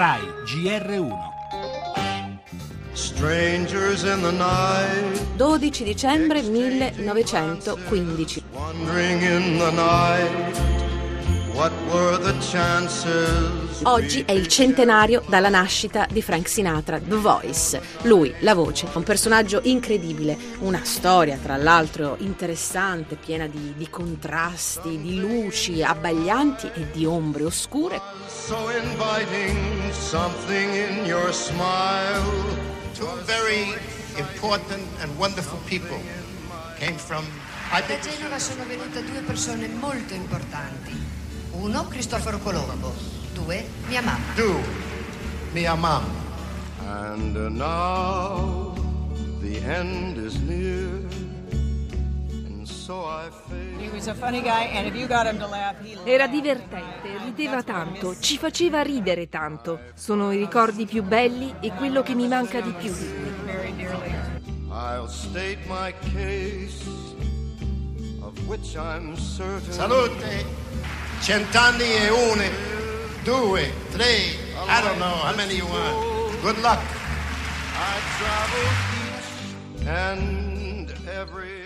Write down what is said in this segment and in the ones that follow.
RAI GR1 Strangers in the night, 12 dicembre 1915. Oggi è il centenario dalla nascita di Frank Sinatra, The Voice. Lui, la voce, un personaggio incredibile, una storia tra l'altro interessante, piena di, di contrasti, di luci abbaglianti e di ombre oscure. So inviting, something in your smile. two very important and wonderful people came from Da Genova sono venute due persone molto importanti. Uno, Cristoforo Colombo. Due, mia mamma. do mia mom. And uh, now the end is near. Era divertente, rideva tanto, ci faceva ridere tanto. Sono i ricordi più belli e quello che mi manca di più. very dearly. I'll state my case, of which I'm certain. Salute, cent'anni e une, due, tre, I don't know how many you want. Good luck. I travel each and every.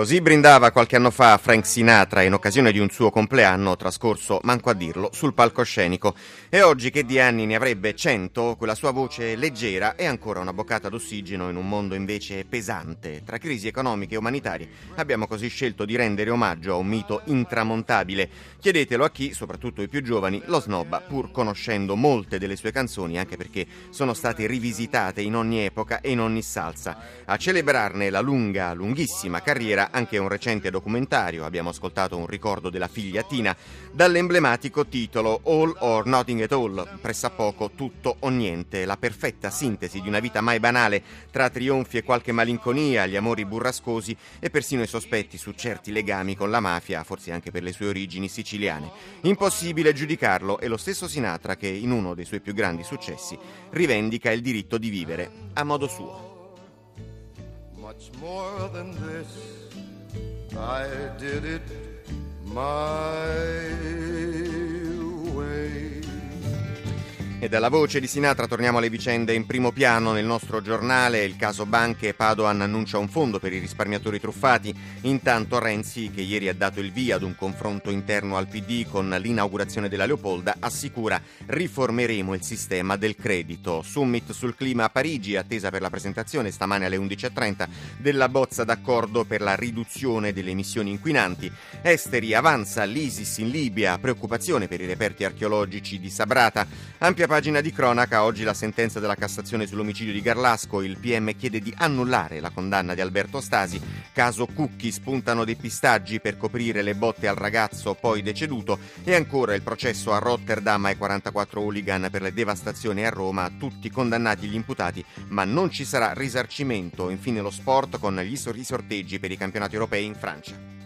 Così brindava qualche anno fa Frank Sinatra in occasione di un suo compleanno trascorso, manco a dirlo, sul palcoscenico. E oggi che di anni ne avrebbe cento, quella sua voce leggera è ancora una boccata d'ossigeno in un mondo invece pesante. Tra crisi economiche e umanitarie abbiamo così scelto di rendere omaggio a un mito intramontabile. Chiedetelo a chi, soprattutto i più giovani, lo snobba pur conoscendo molte delle sue canzoni, anche perché sono state rivisitate in ogni epoca e in ogni salsa. A celebrarne la lunga, lunghissima carriera anche un recente documentario, abbiamo ascoltato un ricordo della figlia Tina, dall'emblematico titolo All or Nothing at All, pressappoco tutto o niente, la perfetta sintesi di una vita mai banale, tra trionfi e qualche malinconia, gli amori burrascosi e persino i sospetti su certi legami con la mafia, forse anche per le sue origini siciliane. Impossibile giudicarlo, è lo stesso Sinatra che in uno dei suoi più grandi successi rivendica il diritto di vivere a modo suo. Much more than this, I did it my E dalla voce di Sinatra torniamo alle vicende in primo piano nel nostro giornale. Il caso banche Padoan annuncia un fondo per i risparmiatori truffati. Intanto Renzi, che ieri ha dato il via ad un confronto interno al PD con l'inaugurazione della Leopolda, assicura riformeremo il sistema del credito. Summit sul clima a Parigi, attesa per la presentazione stamane alle 11.30 della bozza d'accordo per la riduzione delle emissioni inquinanti. Esteri avanza l'ISIS in Libia, preoccupazione per i reperti archeologici di Sabrata. Ampia pagina di cronaca, oggi la sentenza della Cassazione sull'omicidio di Garlasco, il PM chiede di annullare la condanna di Alberto Stasi, caso Cucchi spuntano depistaggi per coprire le botte al ragazzo poi deceduto. E ancora il processo a Rotterdam ai 44 hooligan per le devastazioni a Roma, tutti condannati gli imputati, ma non ci sarà risarcimento, infine lo sport con gli sorteggi per i campionati europei in Francia.